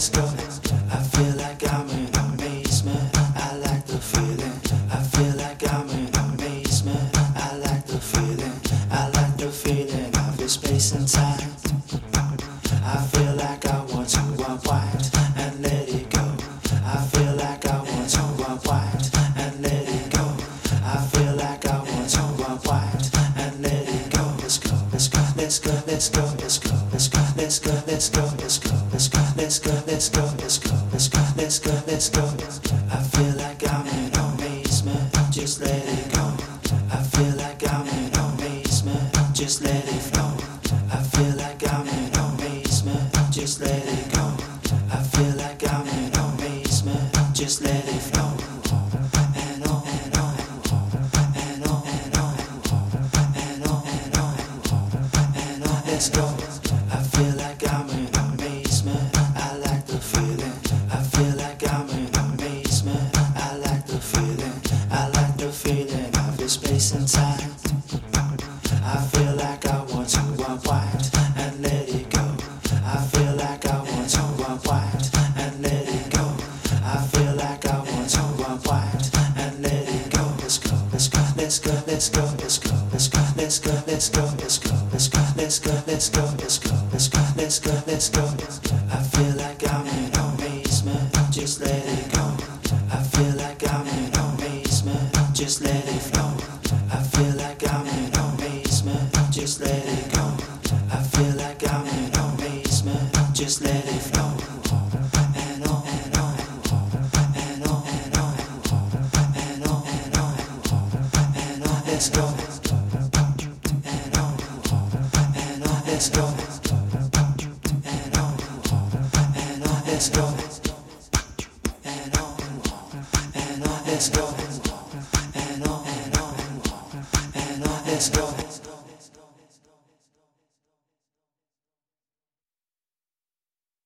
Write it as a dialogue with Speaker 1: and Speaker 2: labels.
Speaker 1: let's go. I feel like I'm in amazement. I like the feeling. I feel like I'm in amazement. I like the feeling. I like the feeling of this space and time. I feel like I want to unwind and let it go. I feel like I want to unwind and let it go. I feel like I want to unwind and let it go. Let's go, let's go, let's go, let's go, let's go let's go, let's go, let's go, let's go, let's go, let's go, let's go, let's go, let's go, let's go, let's go. I feel like I'm in amazement. Just let it go. I feel like I'm in amazement. Just let it flow. I feel like I'm in amazement. Just let it go. I feel like I'm in amazement. Just let it flow. And on time. I feel like I want to unwind and let it go. I feel like I want to unwind and let it go. I feel like I want to unwind and let it go, let's go, let's go, let's go, let's go, let's go, let's go, let's go, let's go, let's go, let's go, let's go, let's go, let's go. I feel like I'm Let it flow. Go. Let's go. Let's go.